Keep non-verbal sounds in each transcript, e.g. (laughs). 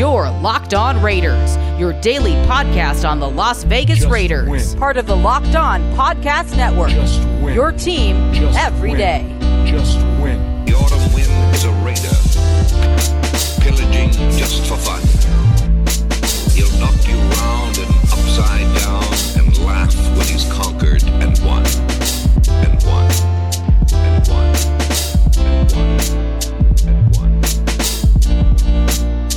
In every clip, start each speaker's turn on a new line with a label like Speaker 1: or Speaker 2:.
Speaker 1: Your Locked On Raiders, your daily podcast on the Las Vegas
Speaker 2: Just
Speaker 1: Raiders.
Speaker 2: win.
Speaker 1: Part of the Locked On Podcast Network.
Speaker 2: Just win.
Speaker 1: Your team
Speaker 2: Just
Speaker 1: every
Speaker 2: win.
Speaker 1: day.
Speaker 2: Just win.
Speaker 3: The autumn wind is a raider, pillaging just for fun. He'll knock you round and upside down and laugh when he's conquered and won, and won, and won, and won, and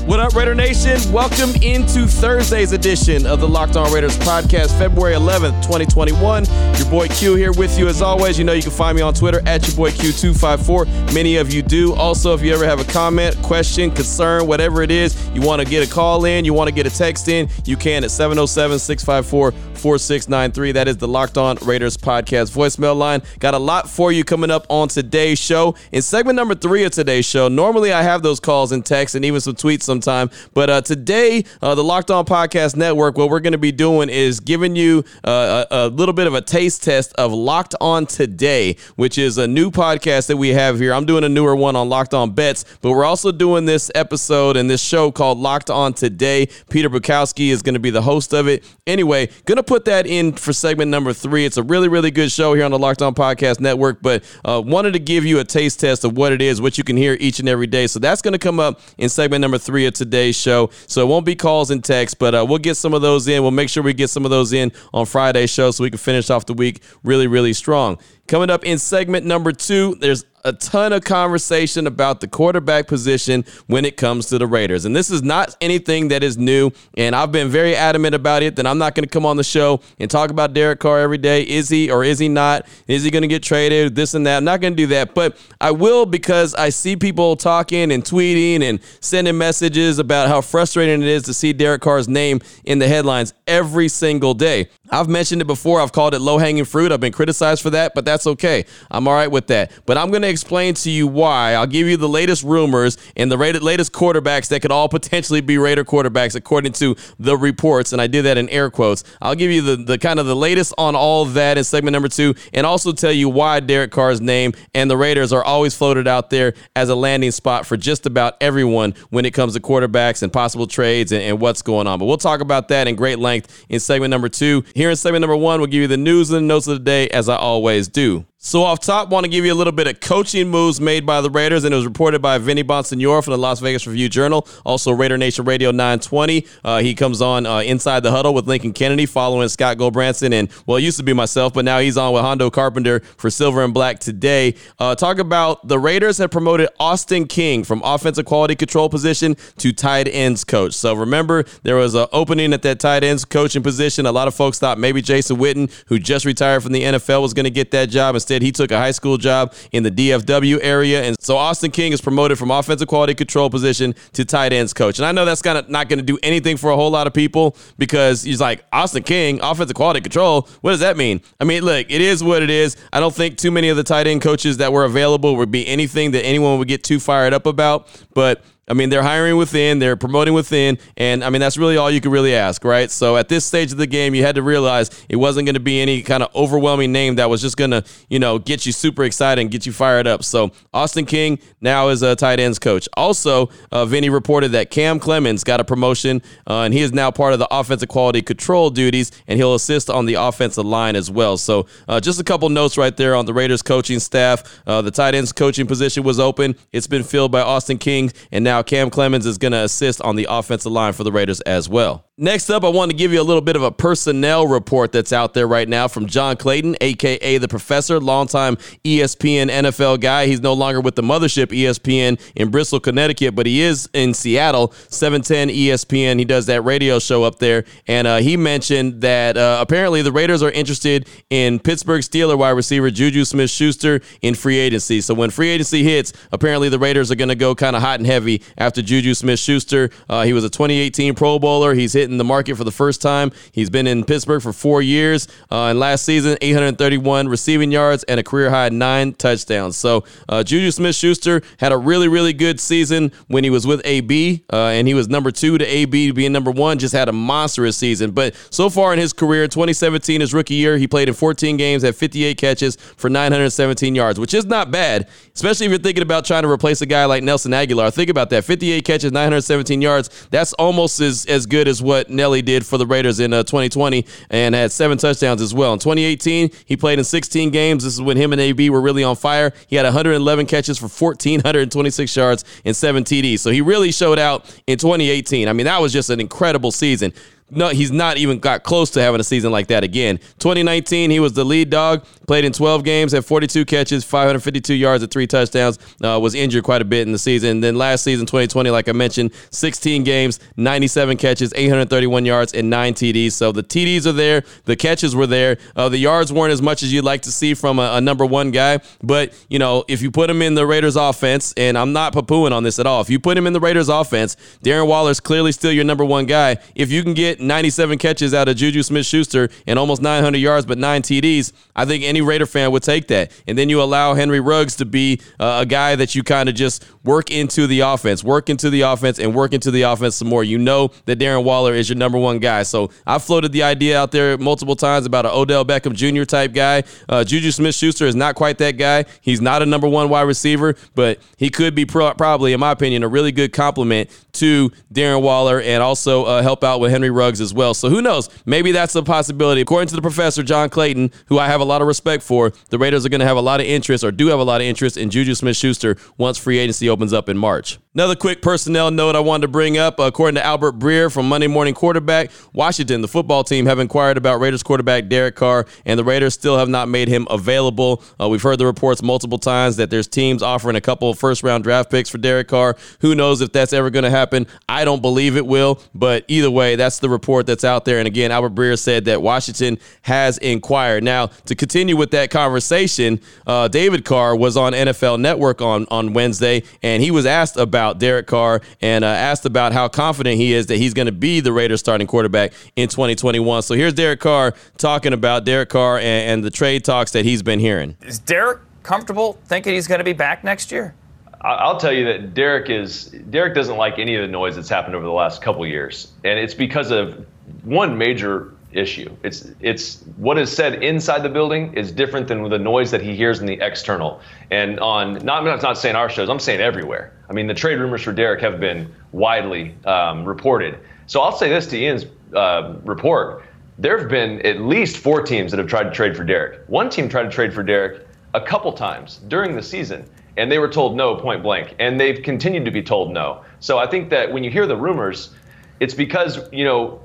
Speaker 4: What up, Raider Nation? Welcome into Thursday's edition of the Locked On Raiders podcast, February 11th, 2021. Your boy Q here with you as always. You know you can find me on Twitter at your boy Q254. Many of you do. Also, if you ever have a comment, question, concern, whatever it is, you want to get a call in, you want to get a text in, you can at 707 654 4693. That is the Locked On Raiders podcast voicemail line. Got a lot for you coming up on today's show. In segment number three of today's show, normally I have those calls and texts and even some tweets sometime. But uh, today, uh, the Locked On Podcast Network, what we're going to be doing is giving you uh, a, a little bit of a taste test of Locked On Today, which is a new podcast that we have here. I'm doing a newer one on Locked On Bets, but we're also doing this episode and this show called Locked On Today. Peter Bukowski is going to be the host of it. Anyway, going to put that in for segment number three. It's a really, really good show here on the Locked On Podcast Network, but uh, wanted to give you a taste test of what it is, what you can hear each and every day. So that's going to come up in segment number three today's show. So it won't be calls and texts, but uh, we'll get some of those in. We'll make sure we get some of those in on Friday's show so we can finish off the week really, really strong. Coming up in segment number two, there's a ton of conversation about the quarterback position when it comes to the Raiders. And this is not anything that is new. And I've been very adamant about it that I'm not going to come on the show and talk about Derek Carr every day. Is he or is he not? Is he going to get traded? This and that. I'm not going to do that. But I will because I see people talking and tweeting and sending messages about how frustrating it is to see Derek Carr's name in the headlines every single day. I've mentioned it before. I've called it low hanging fruit. I've been criticized for that, but that's okay. I'm all right with that. But I'm going to explain to you why. I'll give you the latest rumors and the latest quarterbacks that could all potentially be Raider quarterbacks according to the reports. And I did that in air quotes. I'll give you the, the kind of the latest on all that in segment number two and also tell you why Derek Carr's name and the Raiders are always floated out there as a landing spot for just about everyone when it comes to quarterbacks and possible trades and, and what's going on. But we'll talk about that in great length in segment number two. Here in segment number one, we'll give you the news and the notes of the day as I always do. So off top, want to give you a little bit of coaching moves made by the Raiders, and it was reported by Vinny Bonsignore from the Las Vegas Review Journal, also Raider Nation Radio 920. Uh, he comes on uh, Inside the Huddle with Lincoln Kennedy, following Scott Gulbransen, and well, it used to be myself, but now he's on with Hondo Carpenter for Silver and Black today. Uh, talk about the Raiders have promoted Austin King from offensive quality control position to tight ends coach. So remember, there was an opening at that tight ends coaching position. A lot of folks thought maybe Jason Witten, who just retired from the NFL, was going to get that job. Instead, he took a high school job in the DFW area. And so Austin King is promoted from offensive quality control position to tight ends coach. And I know that's kind of not going to do anything for a whole lot of people because he's like, Austin King, offensive quality control. What does that mean? I mean, look, it is what it is. I don't think too many of the tight end coaches that were available would be anything that anyone would get too fired up about. But I mean, they're hiring within, they're promoting within, and I mean, that's really all you could really ask, right? So at this stage of the game, you had to realize it wasn't going to be any kind of overwhelming name that was just going to, you know, get you super excited and get you fired up. So Austin King now is a tight ends coach. Also, uh, Vinny reported that Cam Clemens got a promotion, uh, and he is now part of the offensive quality control duties, and he'll assist on the offensive line as well. So uh, just a couple notes right there on the Raiders coaching staff. Uh, the tight ends coaching position was open. It's been filled by Austin King, and now Cam Clemens is going to assist on the offensive line for the Raiders as well. Next up, I want to give you a little bit of a personnel report that's out there right now from John Clayton, aka the Professor, longtime ESPN NFL guy. He's no longer with the mothership ESPN in Bristol, Connecticut, but he is in Seattle, 710 ESPN. He does that radio show up there, and uh, he mentioned that uh, apparently the Raiders are interested in Pittsburgh Steeler wide receiver Juju Smith-Schuster in free agency. So when free agency hits, apparently the Raiders are going to go kind of hot and heavy after Juju Smith-Schuster. Uh, he was a 2018 Pro Bowler. He's hit hitting the market for the first time. He's been in Pittsburgh for four years. Uh, and last season, 831 receiving yards and a career high nine touchdowns. So uh, Juju Smith Schuster had a really, really good season when he was with AB, uh, and he was number two to AB being number one. Just had a monstrous season. But so far in his career, 2017, his rookie year, he played in 14 games, had 58 catches for 917 yards, which is not bad, especially if you're thinking about trying to replace a guy like Nelson Agholor. Think about that 58 catches, 917 yards. That's almost as, as good as what Nelly did for the Raiders in uh, 2020 and had seven touchdowns as well. In 2018, he played in 16 games. This is when him and AB were really on fire. He had 111 catches for 1,426 yards and seven TDs. So he really showed out in 2018. I mean, that was just an incredible season no, he's not even got close to having a season like that again. 2019, he was the lead dog, played in 12 games, had 42 catches, 552 yards, and three touchdowns. Uh, was injured quite a bit in the season. Then last season, 2020, like I mentioned, 16 games, 97 catches, 831 yards, and nine TDs. So the TDs are there, the catches were there. Uh, the yards weren't as much as you'd like to see from a, a, number one guy, but you know, if you put him in the Raiders offense, and I'm not poo-pooing on this at all, if you put him in the Raiders offense, Darren Waller's clearly still your number one guy. If you can get 97 catches out of Juju Smith Schuster and almost 900 yards, but nine TDs. I think any Raider fan would take that. And then you allow Henry Ruggs to be uh, a guy that you kind of just work into the offense, work into the offense, and work into the offense some more. You know that Darren Waller is your number one guy. So I floated the idea out there multiple times about an Odell Beckham Jr. type guy. Uh, Juju Smith Schuster is not quite that guy. He's not a number one wide receiver, but he could be pro- probably, in my opinion, a really good complement to Darren Waller and also uh, help out with Henry Ruggs as well. So who knows? Maybe that's a possibility. According to the professor, John Clayton, who I have a lot of respect for, the Raiders are going to have a lot of interest or do have a lot of interest in Juju Smith Schuster once free agency opens up in March. Another quick personnel note I wanted to bring up. According to Albert Breer from Monday Morning Quarterback, Washington, the football team, have inquired about Raiders quarterback Derek Carr, and the Raiders still have not made him available. Uh, we've heard the reports multiple times that there's teams offering a couple of first round draft picks for Derek Carr. Who knows if that's ever going to happen? I don't believe it will, but either way, that's the report that's out there. And again, Albert Breer said that Washington has inquired. Now, to continue with that conversation, uh, David Carr was on NFL Network on, on Wednesday, and he was asked about about Derek Carr and uh, asked about how confident he is that he's going to be the Raiders starting quarterback in 2021. So here's Derek Carr talking about Derek Carr and, and the trade talks that he's been hearing.
Speaker 2: Is Derek comfortable thinking he's going to be back next year?
Speaker 5: I'll tell you that Derek is Derek doesn't like any of the noise that's happened over the last couple years, and it's because of one major issue. It's it's what is said inside the building is different than the noise that he hears in the external. And on not I'm not saying our shows, I'm saying everywhere. I mean, the trade rumors for Derek have been widely um, reported. So I'll say this to Ian's uh, report: there have been at least four teams that have tried to trade for Derek. One team tried to trade for Derek a couple times during the season, and they were told no point blank, and they've continued to be told no. So I think that when you hear the rumors, it's because you know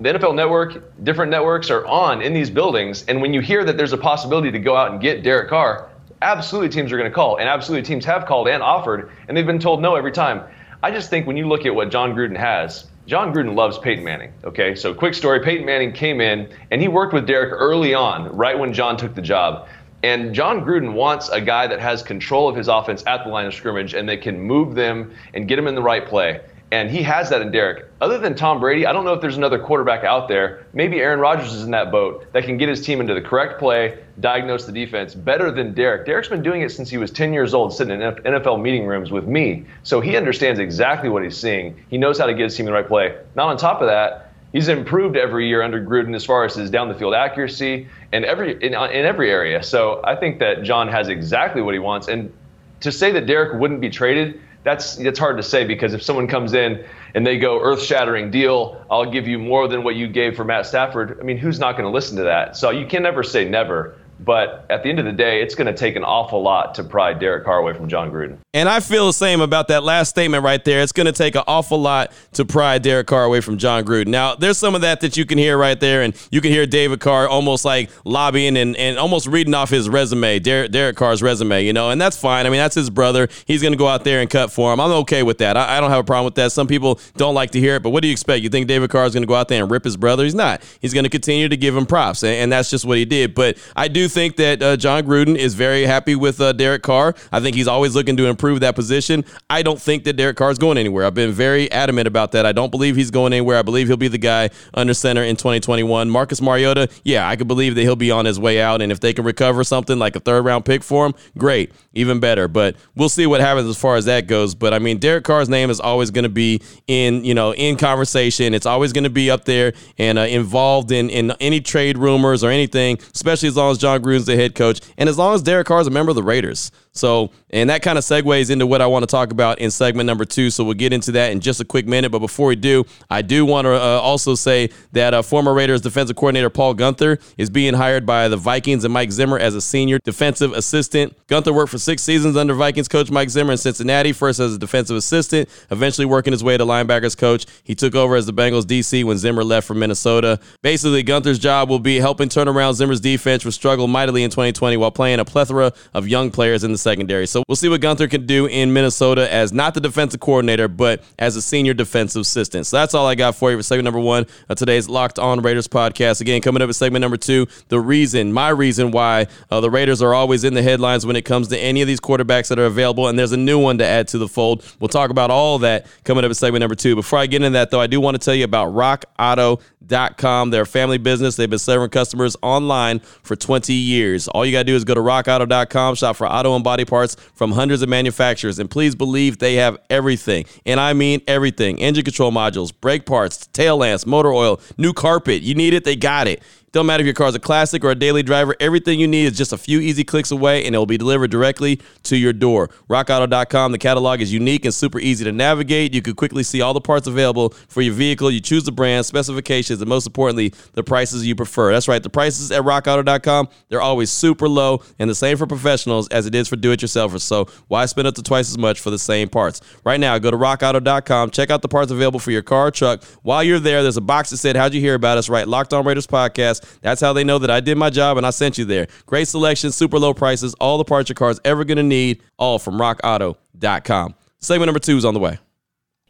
Speaker 5: the NFL network, different networks are on in these buildings. And when you hear that there's a possibility to go out and get Derek Carr, absolutely teams are going to call. And absolutely teams have called and offered, and they've been told no every time. I just think when you look at what Jon Gruden has, Jon Gruden loves Peyton Manning. Okay, so quick story Peyton Manning came in and he worked with Derek early on, right when John took the job. And Jon Gruden wants a guy that has control of his offense at the line of scrimmage and that can move them and get them in the right play. And he has that in Derek. Other than Tom Brady, I don't know if there's another quarterback out there. Maybe Aaron Rodgers is in that boat that can get his team into the correct play, diagnose the defense better than Derek. Derek's been doing it since he was 10 years old, sitting in NFL meeting rooms with me. So he understands exactly what he's seeing. He knows how to get his team the right play. Now, on top of that, he's improved every year under Gruden as far as his down the field accuracy and every in, uh, in every area. So I think that John has exactly what he wants. And to say that Derek wouldn't be traded that's that's hard to say because if someone comes in and they go earth-shattering deal, I'll give you more than what you gave for Matt Stafford. I mean, who's not going to listen to that? So you can never say never. But at the end of the day, it's going to take an awful lot to pry Derek Carr away from Jon Gruden.
Speaker 4: And I feel the same about that last statement right there. It's going to take an awful lot to pry Derek Carr away from Jon Gruden. Now, there's some of that that you can hear right there, and you can hear David Carr almost like lobbying and, and almost reading off his resume, Derek, Derek Carr's resume, you know, and that's fine. I mean, that's his brother. He's going to go out there and cut for him. I'm okay with that. I, I don't have a problem with that. Some people don't like to hear it, but what do you expect? You think David Carr is going to go out there and rip his brother? He's not. He's going to continue to give him props, and, and that's just what he did. But I do think that uh, Jon Gruden is very happy with uh, Derek Carr. I think he's always looking to improve that position. I don't think that Derek Carr is going anywhere. I've been very adamant about that. I don't believe he's going anywhere. I believe he'll be the guy under center in 2021. Marcus Mariota, yeah, I could believe that he'll be on his way out. And if they can recover something like a third round pick for him, great, even better. But we'll see what happens as far as that goes. But I mean, Derek Carr's name is always going to be in, you know, in conversation. It's always going to be up there and uh, involved in, in any trade rumors or anything, especially as long as John Gruden's the head coach and as long as Derek Carr is a member of the Raiders. So, and that kind of segues into what I want to talk about in segment number two. So we'll get into that in just a quick minute. But before we do, I do want to uh, also say that uh, former Raiders defensive coordinator Paul Guenther is being hired by the Vikings and Mike Zimmer as a senior defensive assistant. Guenther worked for six seasons under Vikings coach Mike Zimmer in Cincinnati, first as a defensive assistant, eventually working his way to linebackers coach. He took over as the Bengals DC when Zimmer left for Minnesota. Basically, Guenther's job will be helping turn around Zimmer's defense, which struggled mightily in 2020 while playing a plethora of young players in the secondary. So we'll see what Guenther can do in Minnesota as not the defensive coordinator, but as a senior defensive assistant. So that's all I got for you for segment number one of today's Locked On Raiders podcast. Again, coming up at segment number two, the reason, my reason why uh, the Raiders are always in the headlines when it comes to any of these quarterbacks that are available, and there's a new one to add to the fold. We'll talk about all that coming up in segment number two. Before I get into that, though, I do want to tell you about RockAuto.com. They're a family business. They've been serving customers online for 20 years. All you got to do is go to RockAuto.com, shop for auto and body parts from hundreds of manufacturers. And please believe they have everything. And I mean everything engine control modules, brake parts, tail lamps, motor oil, new carpet. You need it, they got it. Don't matter if your car is a classic or a daily driver, everything you need is just a few easy clicks away and it will be delivered directly to your door. RockAuto.com, the catalog is unique and super easy to navigate. You can quickly see all the parts available for your vehicle. You choose the brand, specifications, and most importantly, the prices you prefer. That's right, the prices at RockAuto.com, they're always super low and the same for professionals as it is for do it yourselfers. So why spend up to twice as much for the same parts? Right now, go to RockAuto.com, check out the parts available for your car or truck. While you're there, there's a box that said, How'd you hear about us? Right, Locked On Raiders Podcast. That's how they know that I did my job and I sent you there. Great selection, super low prices, all the parts your car is ever going to need, all from rockauto.com. Segment number two is on the way.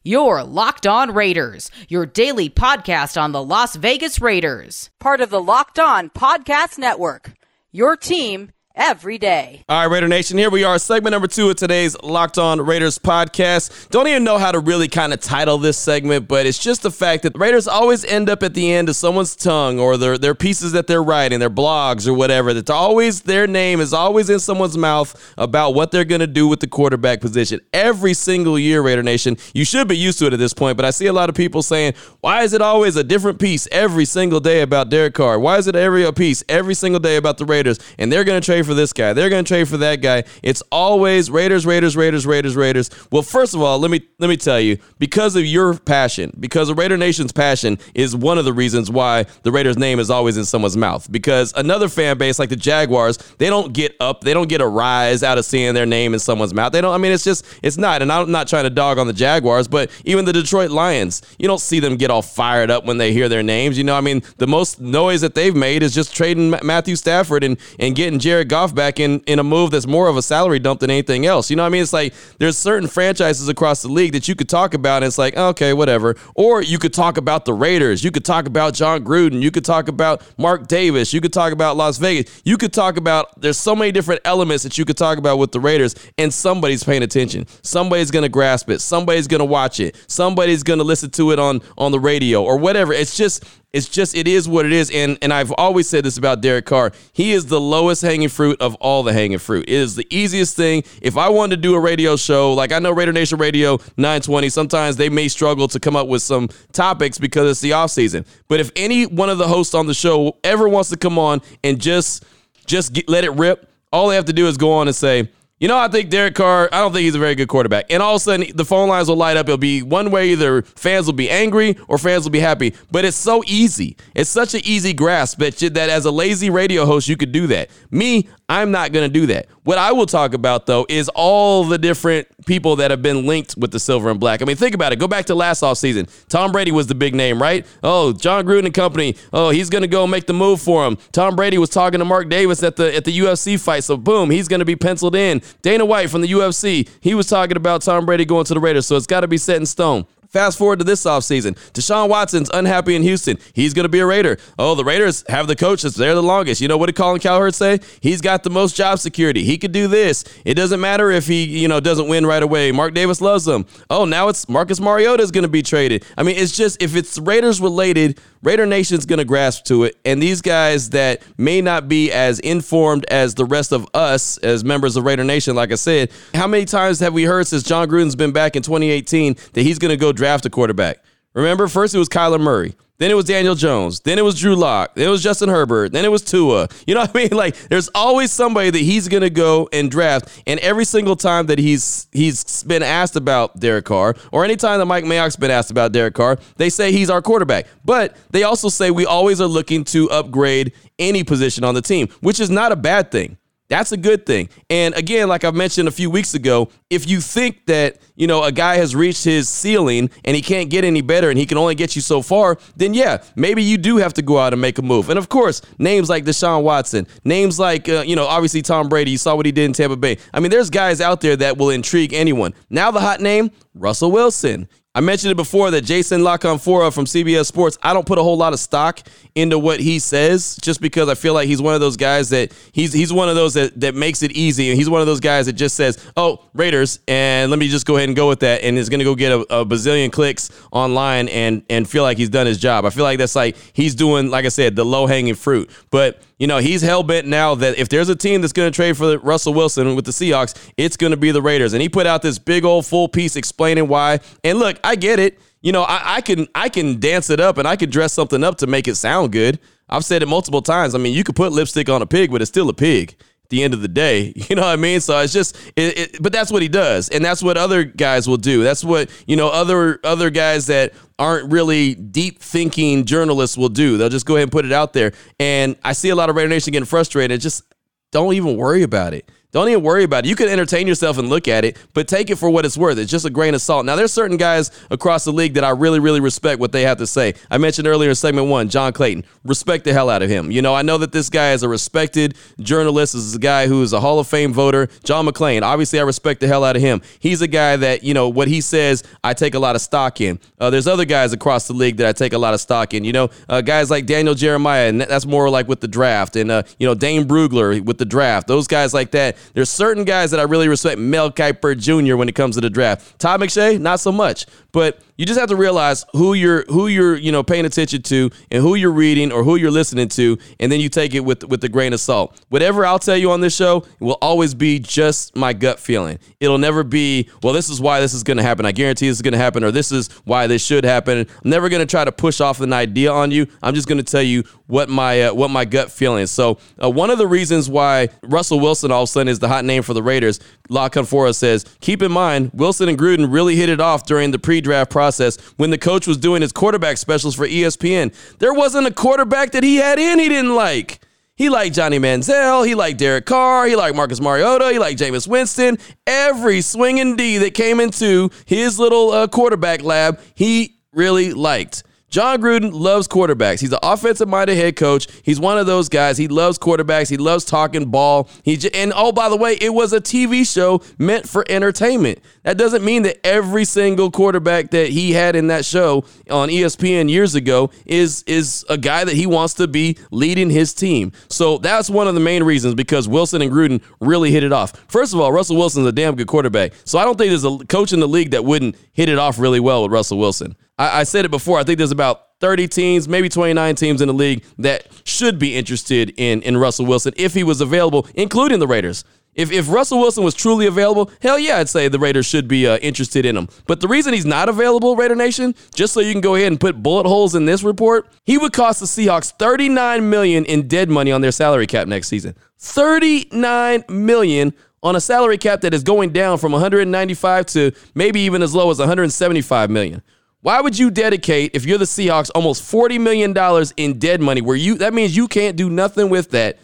Speaker 1: Your Locked On Raiders, your daily podcast on the Las Vegas Raiders. Part of the Locked On Podcast Network. Your team every day.
Speaker 4: All right, Raider Nation, here we are, segment number two of today's Locked On Raiders podcast. Don't even know how to really kind of title this segment, but it's just the fact that Raiders always end up at the end of someone's tongue or their, their pieces that they're writing, their blogs or whatever. That's always their name is always in someone's mouth about what they're going to do with the quarterback position. Every single year, Raider Nation, you should be used to it at this point, but I see a lot of people saying, why is it always a different piece every single day about Derek Carr? Why is it every a piece every single day about the Raiders? And they're going to trade for this guy. They're going to trade for that guy. It's always Raiders, Raiders, Raiders, Raiders, Raiders. Well, first of all, let me let me tell you, because of your passion, because of Raider Nation's passion is one of the reasons why the Raiders name is always in someone's mouth. Because another fan base like the Jaguars, they don't get up, they don't get a rise out of seeing their name in someone's mouth. They don't I mean it's just it's not. And I'm not trying to dog on the Jaguars, but even the Detroit Lions, you don't see them get all fired up when they hear their names. You know, I mean, the most noise that they've made is just trading Matthew Stafford and and getting Jared Goff back in in a move that's more of a salary dump than anything else. You know what I mean? It's like there's certain franchises across the league that you could talk about and it's like, okay, whatever. Or you could talk about the Raiders. You could talk about Jon Gruden. You could talk about Mark Davis. You could talk about Las Vegas. You could talk about there's so many different elements that you could talk about with the Raiders and somebody's paying attention. Somebody's to grasp it. Somebody's to watch it. Somebody's to listen to it on on the radio or whatever. It's just it's just it is what it is, and and I've always said this about Derek Carr. He is the lowest hanging fruit of all the hanging fruit. It is the easiest thing. If I wanted to do a radio show, like I know Raider Nation Radio 920, sometimes they may struggle to come up with some topics because it's the off season. But if any one of the hosts on the show ever wants to come on and just just get, let it rip, all they have to do is go on and say you know, I think Derek Carr, I don't think he's a very good quarterback. And all of a sudden, the phone lines will light up. It'll be one way either fans will be angry or fans will be happy. But it's so easy. It's such an easy grasp that, that as a lazy radio host, you could do that. Me, I'm not going to do that. What I will talk about, though, is all the different people that have been linked with the silver and black. I mean, think about it. Go back to last offseason. Tom Brady was the big name, right? Oh, Jon Gruden and company. Oh, he's going to go make the move for him. Tom Brady was talking to Mark Davis at the at the UFC fight. So, boom, he's going to be penciled in. Dana White from the UFC, he was talking about Tom Brady going to the Raiders. So, it's got to be set in stone. Fast forward to this offseason. Deshaun Watson's unhappy in Houston. He's going to be a Raider. Oh, the Raiders have the coach that's there the longest. You know what did Colin Cowherd say? He's got the most job security. He could do this. It doesn't matter if he, you know, doesn't win right away. Mark Davis loves him. Oh, now it's Marcus Mariota is going to be traded. I mean, it's just if it's Raiders related, Raider Nation's going to grasp to it. And these guys that may not be as informed as the rest of us as members of Raider Nation, like I said, how many times have we heard since Jon Gruden's been back in 2018 that he's going to go draft a quarterback? Remember, first it was Kyler Murray. Then it was Daniel Jones. Then it was Drew Lock. Then it was Justin Herbert. Then it was Tua. (laughs) You know what I mean? Like there's always somebody that he's gonna go and draft. And every single time that he's he's been asked about Derek Carr, or anytime that Mike Mayock's been asked about Derek Carr, they say he's our quarterback. But they also say we always are looking to upgrade any position on the team, which is not a bad thing. That's a good thing. And again, like I mentioned a few weeks ago, if you think that, you know, a guy has reached his ceiling and he can't get any better and he can only get you so far, then yeah, maybe you do have to go out and make a move. And of course, names like Deshaun Watson, names like, uh, you know, obviously Tom Brady, you saw what he did in Tampa Bay. I mean, there's guys out there that will intrigue anyone. Now the hot name, Russell Wilson. I mentioned it before that Jason La Canfora from CBS Sports, I don't put a whole lot of stock into what he says just because I feel like he's one of those guys that he's he's one of those that, that makes it easy. And he's one of those guys that just says, oh, Raiders, and let me just go ahead and go with that. And is going to go get a, a bazillion clicks online and, and feel like he's done his job. I feel like that's like he's doing, like I said, the low hanging fruit. But you know, he's hell bent now that if there's a team that's going to trade for Russell Wilson with the Seahawks, it's going to be the Raiders. And he put out this big old full piece explaining why. And look, I get it. You know, I, I can I can dance it up and I can dress something up to make it sound good. I've said it multiple times. I mean, you could put lipstick on a pig, but it's still a pig at the end of the day. (laughs) You know what I mean? So it's just, it, it, but that's what he does, and that's what other guys will do. That's what you know other other guys that aren't really deep thinking journalists will do. They'll just go ahead and put it out there. And I see a lot of Raider Nation getting frustrated. Just don't even worry about it. Don't even worry about it. You can entertain yourself and look at it, but take it for what it's worth. It's just a grain of salt. Now, there's certain guys across the league that I really, really respect what they have to say. I mentioned earlier in segment one, John Clayton. Respect the hell out of him. You know, I know that this guy is a respected journalist. This is a guy who is a Hall of Fame voter. John McClain. Obviously, I respect the hell out of him. He's a guy that, you know, what he says, I take a lot of stock in. Uh, there's other guys across the league that I take a lot of stock in. You know, uh, guys like Daniel Jeremiah, and that's more like with the draft. And, uh, you know, Dane Brugler with the draft. Those guys like that. There's certain guys that I really respect, Mel Kiper Jr. when it comes to the draft. Todd McShay, not so much. But you just have to realize who you're who you're you know paying attention to and who you're reading or who you're listening to, and then you take it with with a grain of salt. Whatever I'll tell you on this show will always be just my gut feeling. It'll never be well. This is why this is going to happen. I guarantee this is going to happen, or this is why this should happen. I'm never going to try to push off an idea on you. I'm just going to tell you what my uh, what my gut feeling is. So uh, one of the reasons why Russell Wilson all of a sudden is the hot name for the Raiders, La Canfora says, keep in mind Wilson and Gruden really hit it off during the pre-draft process when the coach was doing his quarterback specials for ESPN. There wasn't a quarterback that he had in he didn't like. He liked Johnny Manziel. He liked Derek Carr. He liked Marcus Mariota. He liked Jameis Winston. Every swinging D that came into his little uh, quarterback lab, he really liked. Jon Gruden loves quarterbacks. He's an offensive minded head coach. He's one of those guys. He loves quarterbacks. He loves talking ball. He j- and oh by the way, it was a TV show meant for entertainment. That doesn't mean that every single quarterback that he had in that show on ESPN years ago is is a guy that he wants to be leading his team. So that's one of the main reasons because Wilson and Gruden really hit it off. First of all, Russell Wilson's a damn good quarterback. So I don't think there's a coach in the league that wouldn't hit it off really well with Russell Wilson. I, I said it before. I think there's about 30 teams, maybe 29 teams in the league that should be interested in, in Russell Wilson if he was available, including the Raiders. If, if Russell Wilson was truly available, hell yeah, I'd say the Raiders should be uh, interested in him. But the reason he's not available, Raider Nation, just so you can go ahead and put bullet holes in this report, he would cost the Seahawks 39 million in dead money on their salary cap next season. 39 million on a salary cap that is going down from 195 to maybe even as low as 175 million. Why would you dedicate, if you're the Seahawks, almost $40 million in dead money where you that means you can't do nothing with that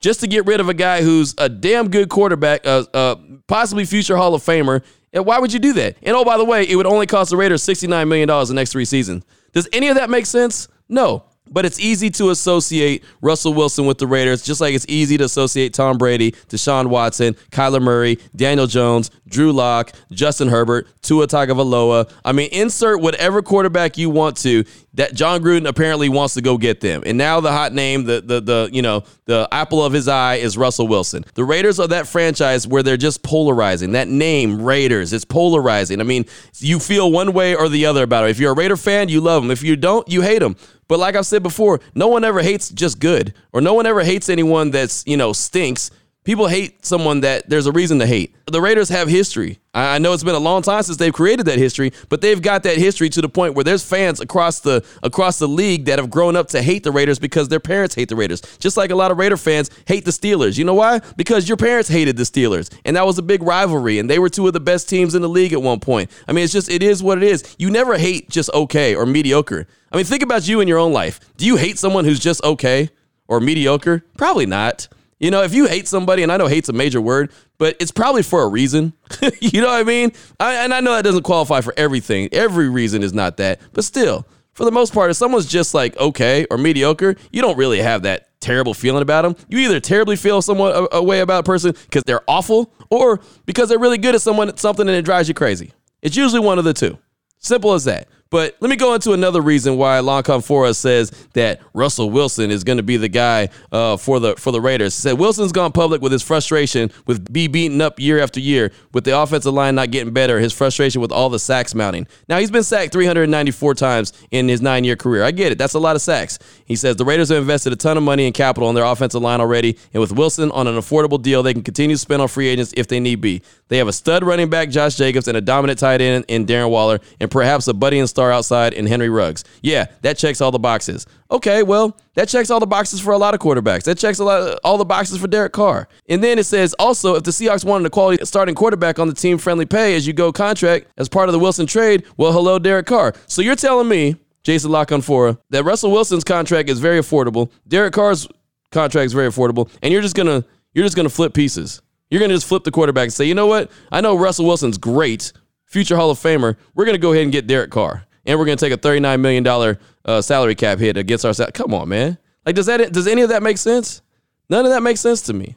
Speaker 4: just to get rid of a guy who's a damn good quarterback, uh, uh, possibly future Hall of Famer. And why would you do that? And oh, by the way, it would only cost the Raiders $69 million the next three seasons. Does any of that make sense? No. But it's easy to associate Russell Wilson with the Raiders, just like it's easy to associate Tom Brady, Deshaun Watson, Kyler Murray, Daniel Jones, Drew Lock, Justin Herbert, Tua Tagovailoa. I mean, insert whatever quarterback you want to. That Jon Gruden apparently wants to go get them. And now the hot name, the the the you know the apple of his eye is Russell Wilson. The Raiders are that franchise where they're just polarizing. That name Raiders, it's polarizing. I mean, you feel one way or the other about it. If you're a Raider fan, you love them. If you don't, you hate them. But like I've said before, no one ever hates just good, or no one ever hates anyone that's you know stinks. People hate someone that there's a reason to hate. The Raiders have history. I know it's been a long time since they've created that history, but they've got that history to the point where there's fans across the across the league that have grown up to hate the Raiders because their parents hate the Raiders. Just like a lot of Raider fans hate the Steelers. You know why? Because your parents hated the Steelers, and that was a big rivalry, and they were two of the best teams in the league at one point. I mean, it's just it is what it is. You never hate just okay or mediocre. I mean, think about you in your own life. Do you hate someone who's just okay or mediocre? Probably not. You know, if you hate somebody, and I know hate's a major word, but it's probably for a reason. (laughs) you know what I mean? I, and I know that doesn't qualify for everything. Every reason is not that. But still, for the most part, if someone's just like okay or mediocre, you don't really have that terrible feeling about them. You either terribly feel somewhat a, a way about a person because they're awful or because they're really good at someone something and it drives you crazy. It's usually one of the two. Simple as that. But let me go into another reason why La Canfora says that Russell Wilson is going to be the guy uh, for the for the Raiders. He said Wilson's gone public with his frustration with be beaten up year after year, with the offensive line not getting better, his frustration with all the sacks mounting. Now he's been sacked 394 times in his nine year career. I get it. That's a lot of sacks. He says the Raiders have invested a ton of money and capital on their offensive line already, and with Wilson on an affordable deal, they can continue to spend on free agents if they need be. They have a stud running back, Josh Jacobs, and a dominant tight end in Darren Waller, and perhaps a buddy and star outside in Henry Ruggs. Yeah, that checks all the boxes. Okay, well, that checks all the boxes for a lot of quarterbacks. That checks a lot all the boxes for Derek Carr. And then it says also if the Seahawks wanted a quality starting quarterback on the team friendly pay as you go contract as part of the Wilson trade, well, hello, Derek Carr. So you're telling me Jason Fora, that Russell Wilson's contract is very affordable. Derek Carr's contract is very affordable, and you're just gonna you're just gonna flip pieces. You're gonna just flip the quarterback and say, you know what? I know Russell Wilson's great, future Hall of Famer. We're gonna go ahead and get Derek Carr, and we're gonna take a 39 million dollar uh, salary cap hit against our. Sal- Come on, man. Like, does that does any of that make sense? None of that makes sense to me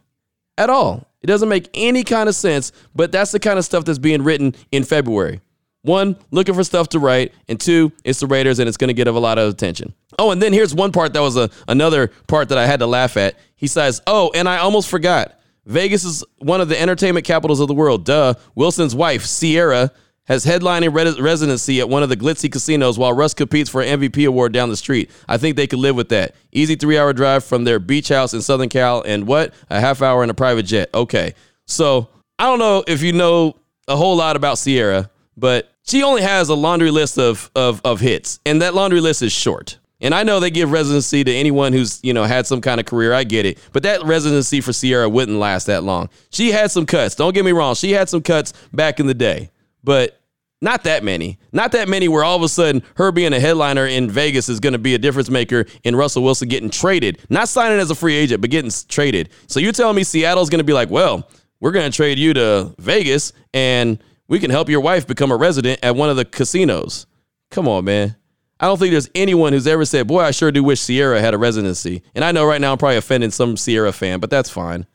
Speaker 4: at all. It doesn't make any kind of sense. But that's the kind of stuff that's being written in February. One, looking for stuff to write, and two, it's the Raiders, and it's going to get a lot of attention. Oh, and then here's one part that was a another part that I had to laugh at. He says, "Oh, and I almost forgot. Vegas is one of the entertainment capitals of the world. Duh. Wilson's wife, Ciara, has headlining res- residency at one of the glitzy casinos while Russ competes for an MVP award down the street. I think they could live with that. Easy three hour drive from their beach house in Southern Cal, and what? A half hour in a private jet. Okay. So I don't know if you know a whole lot about Ciara, but she only has a laundry list of, of, of hits, and that laundry list is short. And I know they give residency to anyone who's, you know, had some kind of career. I get it. But that residency for Ciara wouldn't last that long. She had some cuts. Don't get me wrong. She had some cuts back in the day, but not that many. Not that many where all of a sudden her being a headliner in Vegas is going to be a difference maker in Russell Wilson getting traded. Not signing as a free agent, but getting traded. So you're telling me Seattle's going to be like, well, we're going to trade you to Vegas and – we can help your wife become a resident at one of the casinos. Come on, man. I don't think there's anyone who's ever said, Boy, I sure do wish Ciara had a residency. And I know right now I'm probably offending some Ciara fan, but that's fine.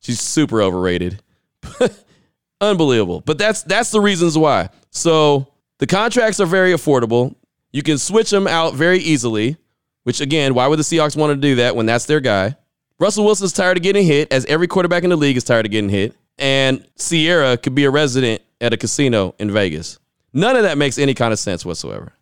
Speaker 4: She's super overrated. (laughs) Unbelievable. But that's that's the reasons why. So the contracts are very affordable. You can switch them out very easily, which again, why would the Seahawks want to do that when that's their guy? Russell Wilson's tired of getting hit, as every quarterback in the league is tired of getting hit. And Ciara could be a resident at a casino in Vegas. None of that makes any kind of sense whatsoever.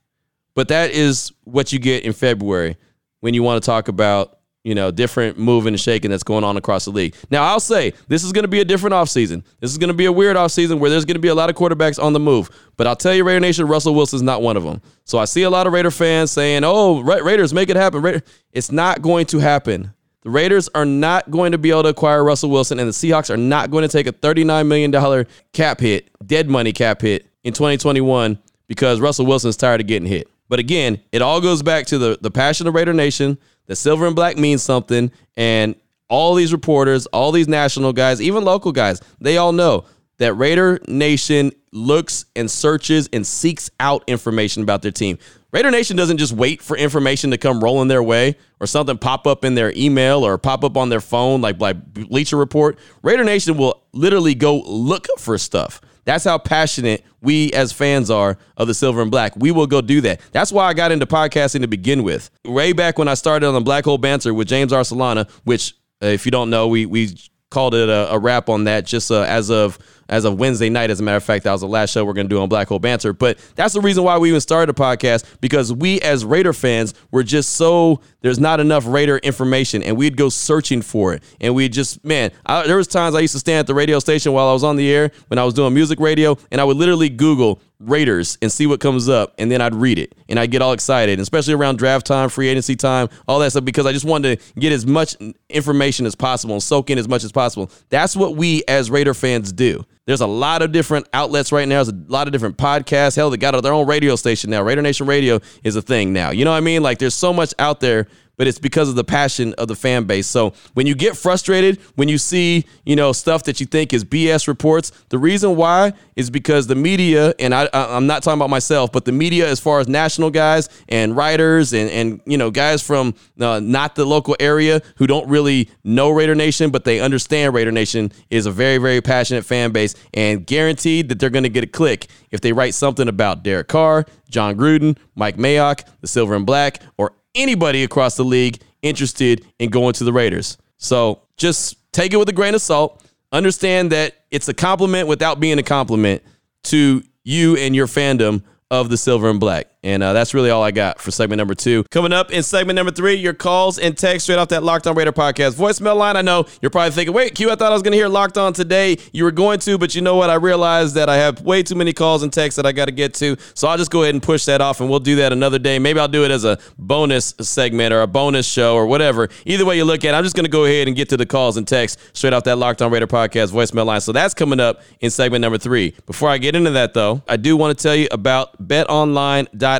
Speaker 4: But that is what you get in February when you want to talk about, you know, different moving and shaking that's going on across the league. Now, I'll say this is going to be a different offseason. This is going to be a weird offseason where there's going to be a lot of quarterbacks on the move. But I'll tell you, Raider Nation, Russell Wilson's not one of them. So I see a lot of Raider fans saying, oh, Ra- Raiders, make it happen. It's not going to happen. The Raiders are not going to be able to acquire Russell Wilson, and the Seahawks are not going to take a $39 million cap hit, dead money cap hit in 2021 because Russell Wilson is tired of getting hit. But again, it all goes back to the, the passion of Raider Nation. The silver and black means something. And all these reporters, all these national guys, even local guys, they all know that Raider Nation looks and searches and seeks out information about their team. Raider Nation doesn't just wait for information to come rolling their way or something pop up in their email or pop up on their phone like like Bleacher Report. Raider Nation will literally go look for stuff. That's how passionate we as fans are of the silver and black. We will go do that. That's why I got into podcasting to begin with. Way back when I started on the Black Hole Banter with James Arcelana, which, uh, if you don't know, we we called it a, a wrap on that just uh, as of as of Wednesday night. As a matter of fact, that was the last show we're going to do on Black Hole Banter. But that's the reason why we even started a podcast because we as Raider fans were just so there's not enough Raider information, and we'd go searching for it. And we just man, I, there was times I used to stand at the radio station while I was on the air when I was doing music radio, and I would literally Google Raiders and see what comes up, and then I'd read it and I'd get all excited, especially around draft time, free agency time, all that stuff, because I just wanted to get as much information as possible and soak in as much as possible. That's what we as Raider fans do. There's a lot of different outlets right now. There's a lot of different podcasts. Hell, they got their own radio station now. Raider Nation Radio is a thing now. You know what I mean? Like there's so much out there but it's because of the passion of the fan base. So when you get frustrated, when you see, you know, stuff that you think is BS reports, the reason why is because the media, and I, I'm not talking about myself, but the media, as far as national guys and writers and, and you know, guys from uh, not the local area who don't really know Raider Nation, but they understand Raider Nation is a very, very passionate fan base and guaranteed that they're going to get a click if they write something about Derek Carr, Jon Gruden, Mike Mayock, the Silver and Black, or anybody across the league interested in going to the Raiders. So just take it with a grain of salt. Understand that it's a compliment without being a compliment to you and your fandom of the silver and black. And uh, that's really all I got for segment number two. Coming up in segment number three, your calls and text straight off that Locked On Raider podcast voicemail line. I know you're probably thinking, wait, Q, I thought I was going to hear Locked On today. You were going to, but you know what? I realized that I have way too many calls and texts that I got to get to. So I'll just go ahead and push that off and we'll do that another day. Maybe I'll do it as a bonus segment or a bonus show or whatever. Either way you look at it, I'm just going to go ahead and get to the calls and texts straight off that Locked On Raider podcast voicemail line. So that's coming up in segment number three. Before I get into that, though, I do want to tell you about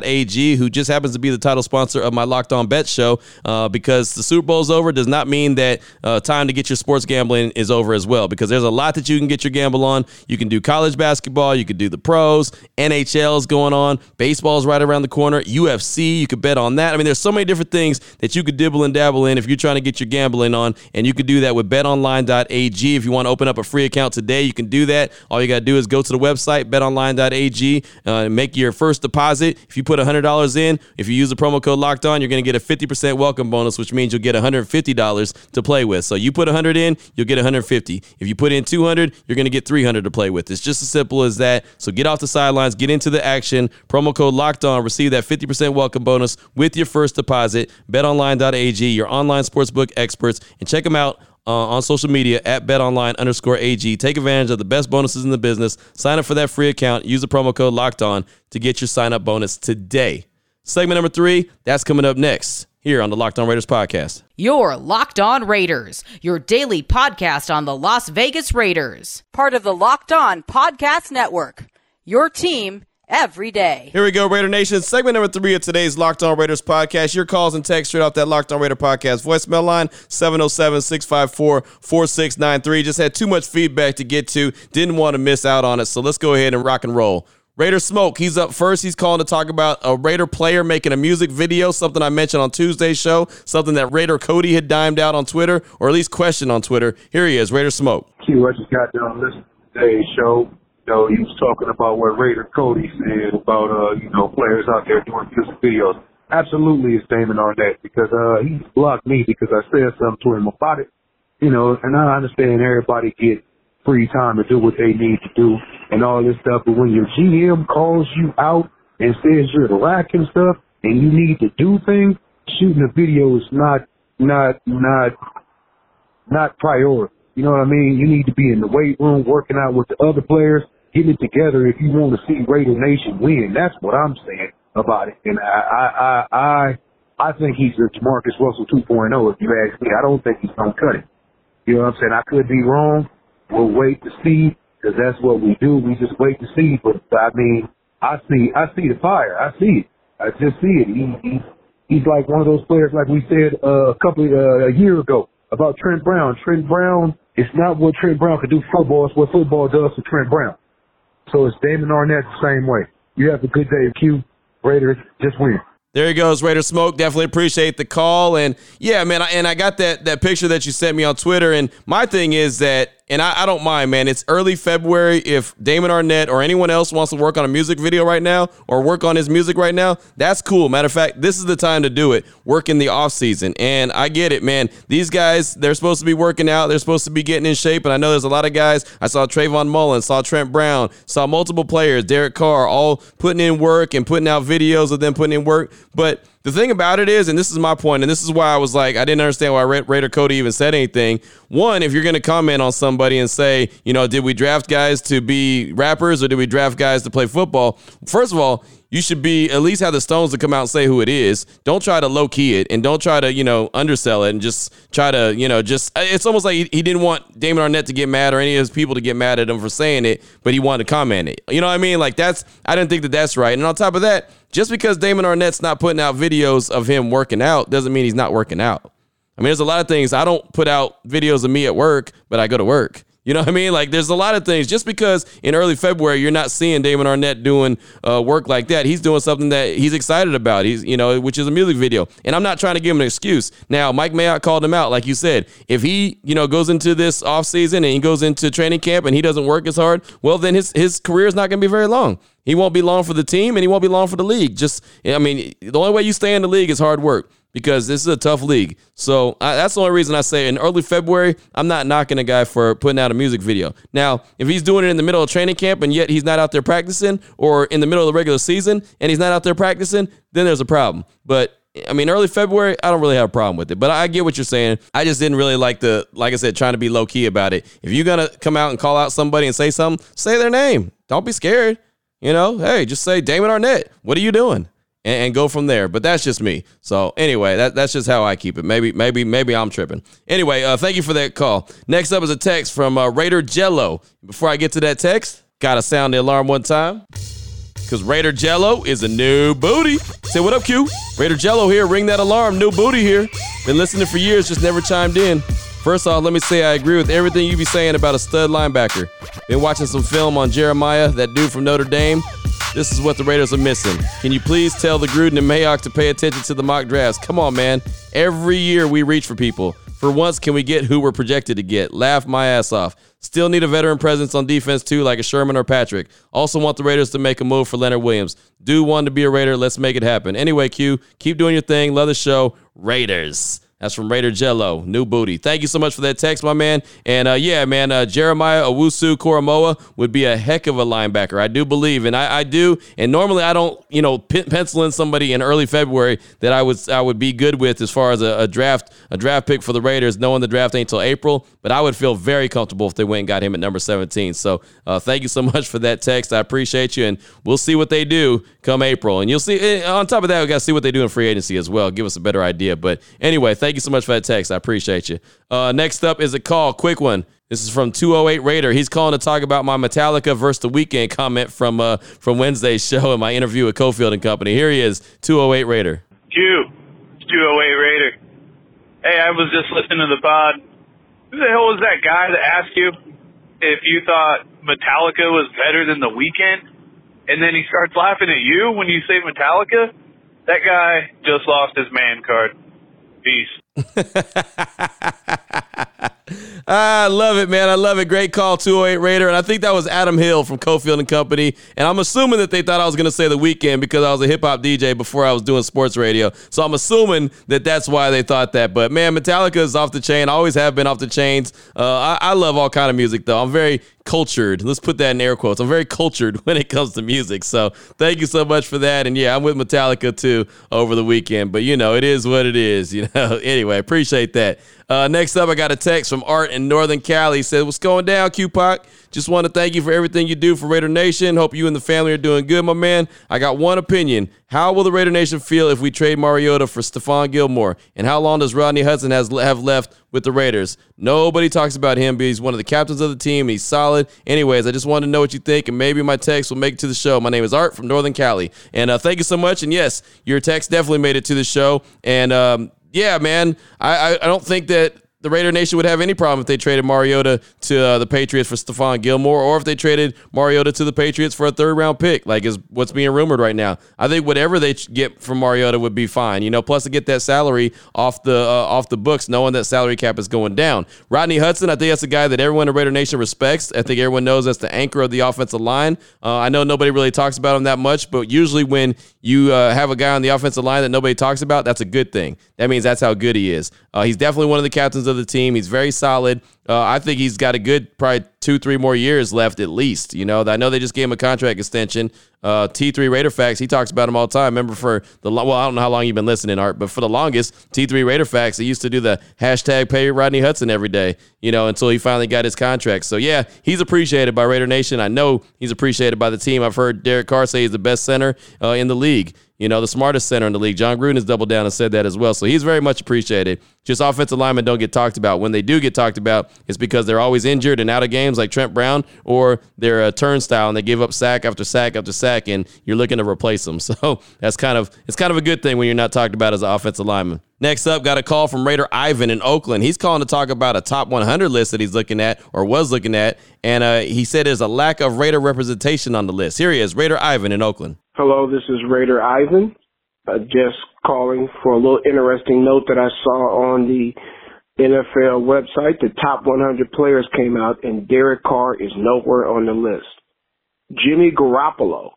Speaker 4: betonline.ag, who just happens to be the title sponsor of my Locked On Bet show. Uh, because the Super Bowl is over does not mean that uh, time to get your sports gambling is over as well. Because there's a lot that you can get your gamble on. You can do college basketball, you can do the pros, NHL is going on, baseball is right around the corner, UFC, you could bet on that. I mean, there's so many different things that you could dibble and dabble in if you're trying to get your gambling on, and you could do that with betonline.ag. If you want to open up a free account today, you can do that. All you got to do is go to the website, betonline.ag, uh, make your first deposit. If you put $100 in, in. If you use the promo code locked on, you're going to get a 50% welcome bonus, which means you'll get $150 to play with. So you put 100 in, you'll get 150. If you put in 200, you're going to get 300 to play with. It's just as simple as that. So get off the sidelines, get into the action. Promo code locked on, receive that 50% welcome bonus with your first deposit. BetOnline.ag, your online sportsbook experts, and check them out uh, on social media at betonline underscore AG. Take advantage of the best bonuses in the business. Sign up for that free account. Use the promo code locked on to get your sign up bonus today. Segment number three, that's coming up next here on the Locked On Raiders podcast.
Speaker 1: Your Locked On Raiders, your daily podcast on the Las Vegas Raiders, part of the Locked On Podcast Network. Your team every day.
Speaker 4: Here we go, Raider Nation. Segment number three of today's Locked On Raiders podcast. Your calls and text straight off that Locked On Raider podcast voicemail line 707 654 4693. Just had too much feedback to get to. Didn't want to miss out on it. So let's go ahead and rock and roll. Raider Smoke, he's up first. He's calling to talk about a Raider player making a music video, something I mentioned on Tuesday's show, something that Raider Cody had dimed out on Twitter, or at least questioned on Twitter. Here he is, Raider Smoke.
Speaker 6: Q, I just got done listening to today's show. You know, he was talking about what Raider Cody said about, uh, you know, players out there doing music videos. Absolutely is Damon Arnette because, uh, he blocked me because I said something to him about it. You know, and I understand everybody get free time to do what they need to do and all this stuff. But when your GM calls you out and says you're lacking stuff and you need to do things, shooting a video is not, not, not, not priority. You know what I mean? You need to be in the weight room working out with the other players, getting it together if you want to see Raider Nation win. That's what I'm saying about it. And I, I, I, I, think he's a Jamarcus Russell 2.0 if you ask me. I don't think he's to cut it. You know what I'm saying? I could be wrong. We'll wait to see because that's what we do. We just wait to see. But I mean, I see, I see the fire. I see it. I just see it. He, he he's like one of those players, like we said uh, a couple uh, a year ago about Trent Brown. Trent Brown is not what Trent Brown could do football. It's what football does to Trent Brown. So it's Damon Arnette the same way. You have a good day, Q. Raiders just win.
Speaker 4: There he goes, Raider Smoke. Definitely appreciate the call. And yeah, man, and I got that that picture that you sent me on Twitter. And my thing is that and I, I, don't mind, man. It's early February. If Damon Arnette or anyone else wants to work on a music video right now or work on his music right now, that's cool. Matter of fact, this is the time to do it. Work in the off season, and I get it, man. These guys, they're supposed to be working out. They're supposed to be getting in shape, and I know there's a lot of guys. I saw Trayvon Mullen, saw Trent Brown, saw multiple players, Derek Carr, all putting in work and putting out videos of them putting in work, but the thing about it is, and this is my point, and this is why I was like, I didn't understand why Raider Cody even said anything. One, if you're going to comment on somebody and say, you know, did we draft guys to be rappers or did we draft guys to play football? First of all, you should be at least have the stones to come out and say who it is. Don't try to low key it and don't try to, you know, undersell it and just try to, you know, just uh, it's almost like he, he didn't want Damon Arnette to get mad or any of his people to get mad at him for saying it, but he wanted to comment it. You know what I mean? Like that's I didn't think that that's right. And on top of that, just because Damon Arnette's not putting out videos of him working out doesn't mean he's not working out. I mean, there's a lot of things. I don't put out videos of me at work, but I go to work. You know what I mean? Like, there's a lot of things. Just because in early February you're not seeing Damon Arnette doing uh, work like that, he's doing something that he's excited about. He's, you know, which is a music video. And I'm not trying to give him an excuse. Now, Mike Mayock called him out, like you said. If he, you know, goes into this off season and he goes into training camp and he doesn't work as hard, well, then his his career is not going to be very long. He won't be long for the team and he won't be long for the league. Just, I mean, the only way you stay in the league is hard work because this is a tough league. So I, that's the only reason I say in early February, I'm not knocking a guy for putting out a music video. Now, if he's doing it in the middle of training camp and yet he's not out there practicing, or in the middle of the regular season and he's not out there practicing, then there's a problem. But I mean, early February, I don't really have a problem with it. But I get what you're saying. I just didn't really like the, like I said, trying to be low key about it. If you're gonna come out and call out somebody and say something, say their name. Don't be scared. You know, hey, just say Damon Arnette. What are you doing? And, and, go from there. But that's just me. So anyway, that, that's just how I keep it. Maybe maybe maybe I'm tripping. Anyway, uh, thank you for that call. Next up is a text from uh, Raider Jello. Before I get to that text, gotta sound the alarm one time. Cause Raider Jello is a new booty. Say what up, Q? Raider Jello here. Ring that alarm. New booty here. Been listening for years, just never chimed in. First off, let me say I agree with everything you be saying about a stud linebacker. Been watching some film on Jeremiah, that dude from Notre Dame. This is what the Raiders are missing. Can you please tell the Gruden and Mayock to pay attention to the mock drafts? Come on, man. Every year we reach for people. For once, can we get who we're projected to get? Laugh my ass off. Still need a veteran presence on defense too, like a Sherman or Patrick. Also want the Raiders to make a move for Leonard Williams. Do want to be a Raider. Let's make it happen. Anyway, Q, keep doing your thing. Love the show. Raiders. That's from Raider Jello, new booty. Thank you so much for that text, my man. And uh, yeah, man, uh, Jeremiah Owusu Koramoah would be a heck of a linebacker. I do believe, and I, I do. And normally, I don't, you know, pencil in somebody in early February that I would I would be good with as far as a, a draft a draft pick for the Raiders, knowing the draft ain't until April. But I would feel very comfortable if they went and got him at number 17. So uh, thank you so (laughs) much for that text. I appreciate you, and we'll see what they do come April. And you'll see. Eh, on top of that, we got to see what they do in free agency as well. Give us a better idea. But anyway, thank you so much for that text. I appreciate you. Uh, next up is a call, quick one. This is from 208 Raider. He's calling to talk about my Metallica versus the Weeknd comment from uh, from Wednesday's (laughs) show and my interview with Cofield and Company. Here he is, 208 Raider.
Speaker 7: Q, 208 Raider. Hey, I was just listening to the pod. Who the hell was that guy that asked you if you thought Metallica was better than the Weeknd? And then he starts laughing at you when you say Metallica? That guy just lost his man card. Peace.
Speaker 4: I love it, man. I love it. Great call, 208 Raider. And I think that was Adam Hill from Cofield and Company. And I'm assuming that they thought I was going to say the Weeknd because I was a hip hop DJ before I was doing sports radio. So I'm assuming that that's why they thought that. But man, Metallica is off the chain. I always have been off the chains. Uh, I, I love all kind of music, though. I'm very cultured. Let's put that in air quotes. I'm very cultured (laughs) when it comes to music. So thank you so much for that. And yeah, I'm with Metallica too over the Weeknd. But you know, it is what it is. You know. (laughs) anyway, appreciate that. Uh, next up, I got a text from Art in Northern Cali. He said, "What's going down, QPOC? Just want to thank you for everything you do for Raider Nation. Hope you and the family are doing good, my man. I got one opinion. How will the Raider Nation feel if we trade Mariota for Stephon Gilmore? And how long does Rodney Hudson has have left with the Raiders? Nobody talks about him, but he's one of the captains of the team. He's solid. Anyways, I just wanted to know what you think, and maybe my text will make it to the show. My name is Art from Northern Cali, and uh, thank you so much. And yes, your text definitely made it to the show. And um, yeah, man, I, I, I don't think that the Raider Nation would have any problem if they traded Mariota to uh, the Patriots for Stephon Gilmore, or if they traded Mariota to the Patriots for a third round pick, like is what's being rumored right now. I think whatever they get from Mariota would be fine. You know, plus to get that salary off the uh, off the books, knowing that salary cap is going down. Rodney Hudson, I think that's a guy that everyone in Raider Nation respects. I think everyone knows that's the anchor of the offensive line. Uh, I know nobody really talks about him that much, but usually when you uh, have a guy on the offensive line that nobody talks about, that's a good thing. That means that's how good he is. Uh, he's definitely one of the captains of the team. He's very solid. Uh, I think he's got a good probably two, three more years left at least. You know, I know they just gave him a contract extension. Uh, T3 Raider Facts, he talks about him all the time. Remember for the well, I don't know how long you've been listening, Art, but for the longest, T3 Raider Facts, he used to do the hashtag pay Rodney Hudson every day. You know, until he finally got his contract. So yeah, he's appreciated by Raider Nation. I know he's appreciated by the team. I've heard Derek Carr say he's the best center uh, in the league you know, the smartest center in the league. Jon Gruden has doubled down and said that as well. So he's very much appreciated. Just offensive linemen don't get talked about. When they do get talked about, it's because they're always injured and out of games like Trent Brown, or they're a turnstile and they give up sack after sack after sack, and you're looking to replace them. (laughs) So that's kind of it's kind of a good thing when you're not talked about as an offensive lineman. Next up, got a call from Raider Ivan in Oakland. He's calling to talk about a top 100 list that he's looking at or was looking at, and uh, he said there's a lack of Raider representation on the list. Here he is, Raider Ivan in Oakland.
Speaker 8: Hello, this is Raider Ivan. Uh, just calling for a little interesting note that I saw on the NFL website. The top 100 players came out, and Derek Carr is nowhere on the list. Jimmy Garoppolo,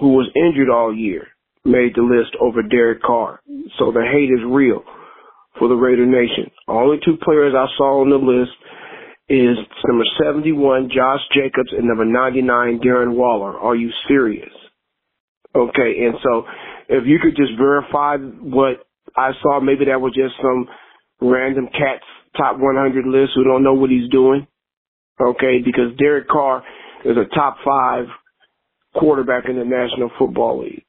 Speaker 8: who was injured all year, made the list over Derek Carr. So the hate is real for the Raider Nation. Only two players I saw on the list is number 71, Josh Jacobs, and number 99, Darren Waller. Are you serious? Okay, and so if you could just verify what I saw, maybe that was just some random cat's top 100 list who don't know what he's doing. Okay, because Derek Carr is a top five quarterback in the National Football League,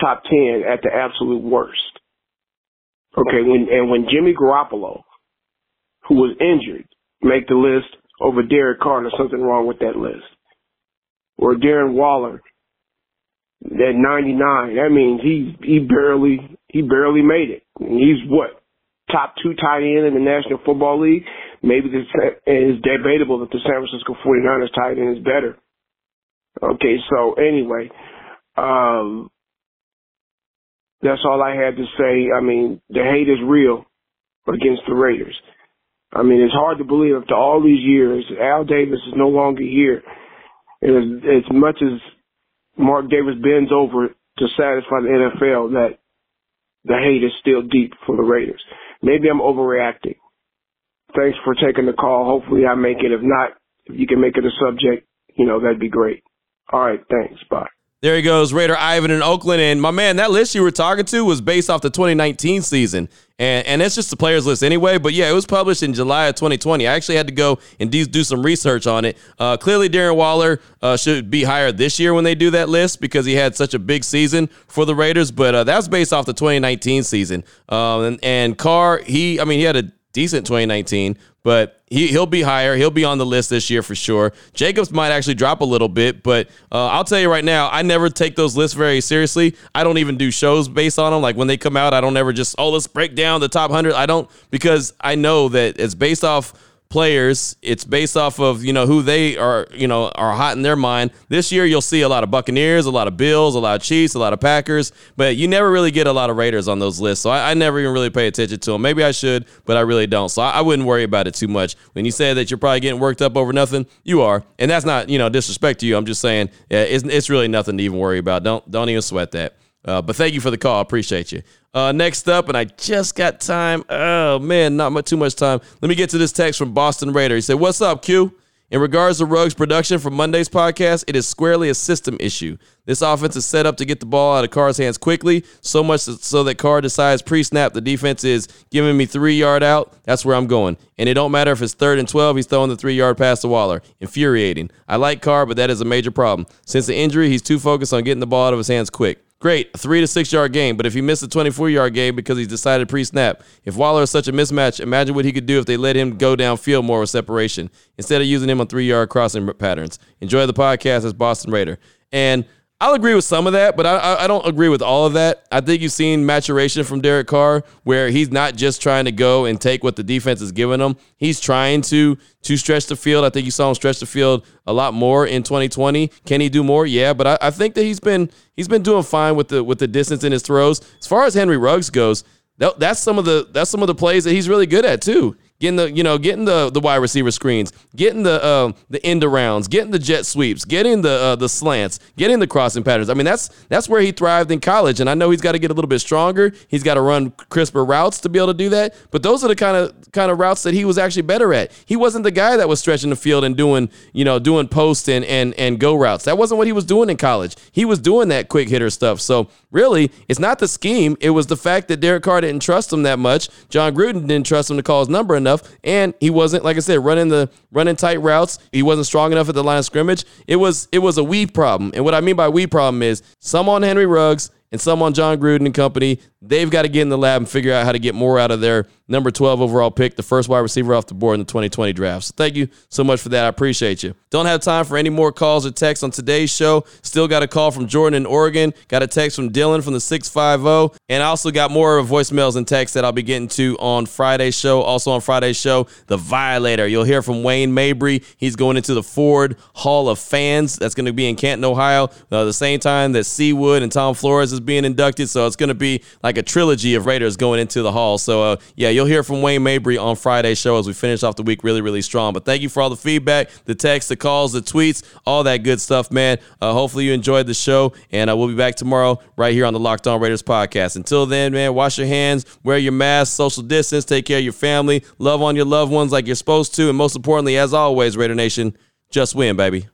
Speaker 8: top 10 at the absolute worst. Okay, when and when Jimmy Garoppolo, who was injured, make the list over Derek Carr, there's something wrong with that list. Or Darren Waller, at 99. That means he he barely he barely made it. He's what top two tight end in the National Football League. Maybe this is debatable that the San Francisco 49ers tight end is better. Okay, so anyway, um, that's all I had to say. I mean, the hate is real against the Raiders. I mean, it's hard to believe after all these years, Al Davis is no longer here. And as, as much as Mark Davis bends over to satisfy the NFL that the hate is still deep for the Raiders. Maybe I'm overreacting. Thanks for taking the call. Hopefully I make it. If not, if you can make it a subject, you know, that'd be great. All right. Thanks. Bye.
Speaker 4: There he goes, Raider Ivan in Oakland. And my man, that list you were talking to was based off the 2019 season. And, and it's just the players list anyway. But yeah, it was published in July of 2020. I actually had to go and do, do some research on it. Uh, clearly, Darren Waller uh, should be higher this year when they do that list because he had such a big season for the Raiders. But uh, that's based off the 2019 season. Um, and, and Carr, he, I mean, he had a decent 2019, but he, he'll be higher. He'll be on the list this year for sure. Jacobs might actually drop a little bit, but uh, I'll tell you right now, I never take those lists very seriously. I don't even do shows based on them. Like when they come out, I don't ever just, oh, let's break down the top 100. I don't, because I know that it's based off players. It's based off of you know who they are you know are hot in their mind. This year you'll see a lot of Buccaneers, a lot of Bills, a lot of Chiefs, a lot of Packers, but you never really get a lot of Raiders on those lists. So I, I never even really pay attention to them. Maybe I should, but I really don't. So I, I, wouldn't worry about it too much. When you say that you're probably getting worked up over nothing, you are, and that's not you know disrespect to you. I'm just saying yeah, it's, it's really nothing to even worry about. Don't don't even sweat that. Uh, but thank you for the call. I appreciate you. Uh, next up, and I just got time. Oh man, not much, too much time. Let me get to this text from Boston Raider. He said, "What's up, Q?" In regards to Ruggs' production from Monday's podcast, it is squarely a system issue. This offense is set up to get the ball out of Carr's hands quickly, so much so that Carr decides pre-snap the defense is giving me three yard out. That's where I'm going, and it don't matter if it's third and twelve. He's throwing the three yard pass to Waller. Infuriating. I like Carr, but that is a major problem. Since the injury, he's too focused on getting the ball out of his hands quick. Great, three to six yard game, but if he missed a 24 yard game because he decided pre snap, if Waller is such a mismatch, imagine what he could do if they let him go downfield more with separation instead of using him on three yard crossing patterns. Enjoy the podcast as Boston Raider. And I'll agree with some of that, but I, I don't agree with all of that. I think you've seen maturation from Derek Carr, where he's not just trying to go and take what the defense is giving him. He's trying to to stretch the field. I think you saw him stretch the field a lot more in 2020. Can he do more? Yeah, but I, I think that he's been he's been doing fine with the with the distance in his throws. As far as Henry Ruggs goes, that, that's some of the that's some of the plays that he's really good at too getting the you know getting the the wide receiver screens, getting the uh, the end arounds, getting the jet sweeps, getting the uh, the slants, getting the crossing patterns. I mean that's that's where he thrived in college, and I know he's got to get a little bit stronger. He's got to run crisper routes to be able to do that. But those are the kind of kind of routes that he was actually better at. He wasn't the guy that was stretching the field and doing you know doing post and and and go routes. That wasn't what he was doing in college. He was doing that quick hitter stuff. So really, it's not the scheme. It was the fact that Derek Carr didn't trust him that much. Jon Gruden didn't trust him to call his number enough enough, and he wasn't, like I said, running the running tight routes. He wasn't strong enough at the line of scrimmage. It was it was a we problem, and what I mean by we problem is some on Henry Ruggs and some on Jon Gruden and company. They've got to get in the lab and figure out how to get more out of their number 12 overall pick, the first wide receiver off the board in the 2020 draft. So thank you so much for that. I appreciate you. Don't have time for any more calls or texts on today's show. Still got a call from Jordan in Oregon. Got a text from Dylan from the 650. And I also got more of voicemails and texts that I'll be getting to on Friday's show. Also on Friday's show, The Violator. You'll hear from Wayne Mabry. He's going into the Ford Hall of Fans. That's going to be in Canton, Ohio, uh, the same time that C-Wood and Tom Flores is being inducted. So it's going to be like a trilogy of Raiders going into the Hall. So, uh, yeah, you'll hear from Wayne Mabry on Friday's show as we finish off the week really, really strong. But thank you for all the feedback, the texts, the calls, the tweets, all that good stuff, man. Uh, hopefully you enjoyed the show, and uh, we'll be back tomorrow right here on the Locked On Raiders podcast. Until then, man, wash your hands, wear your mask, social distance, take care of your family, love on your loved ones like you're supposed to, and most importantly, as always, Raider Nation, just win, baby.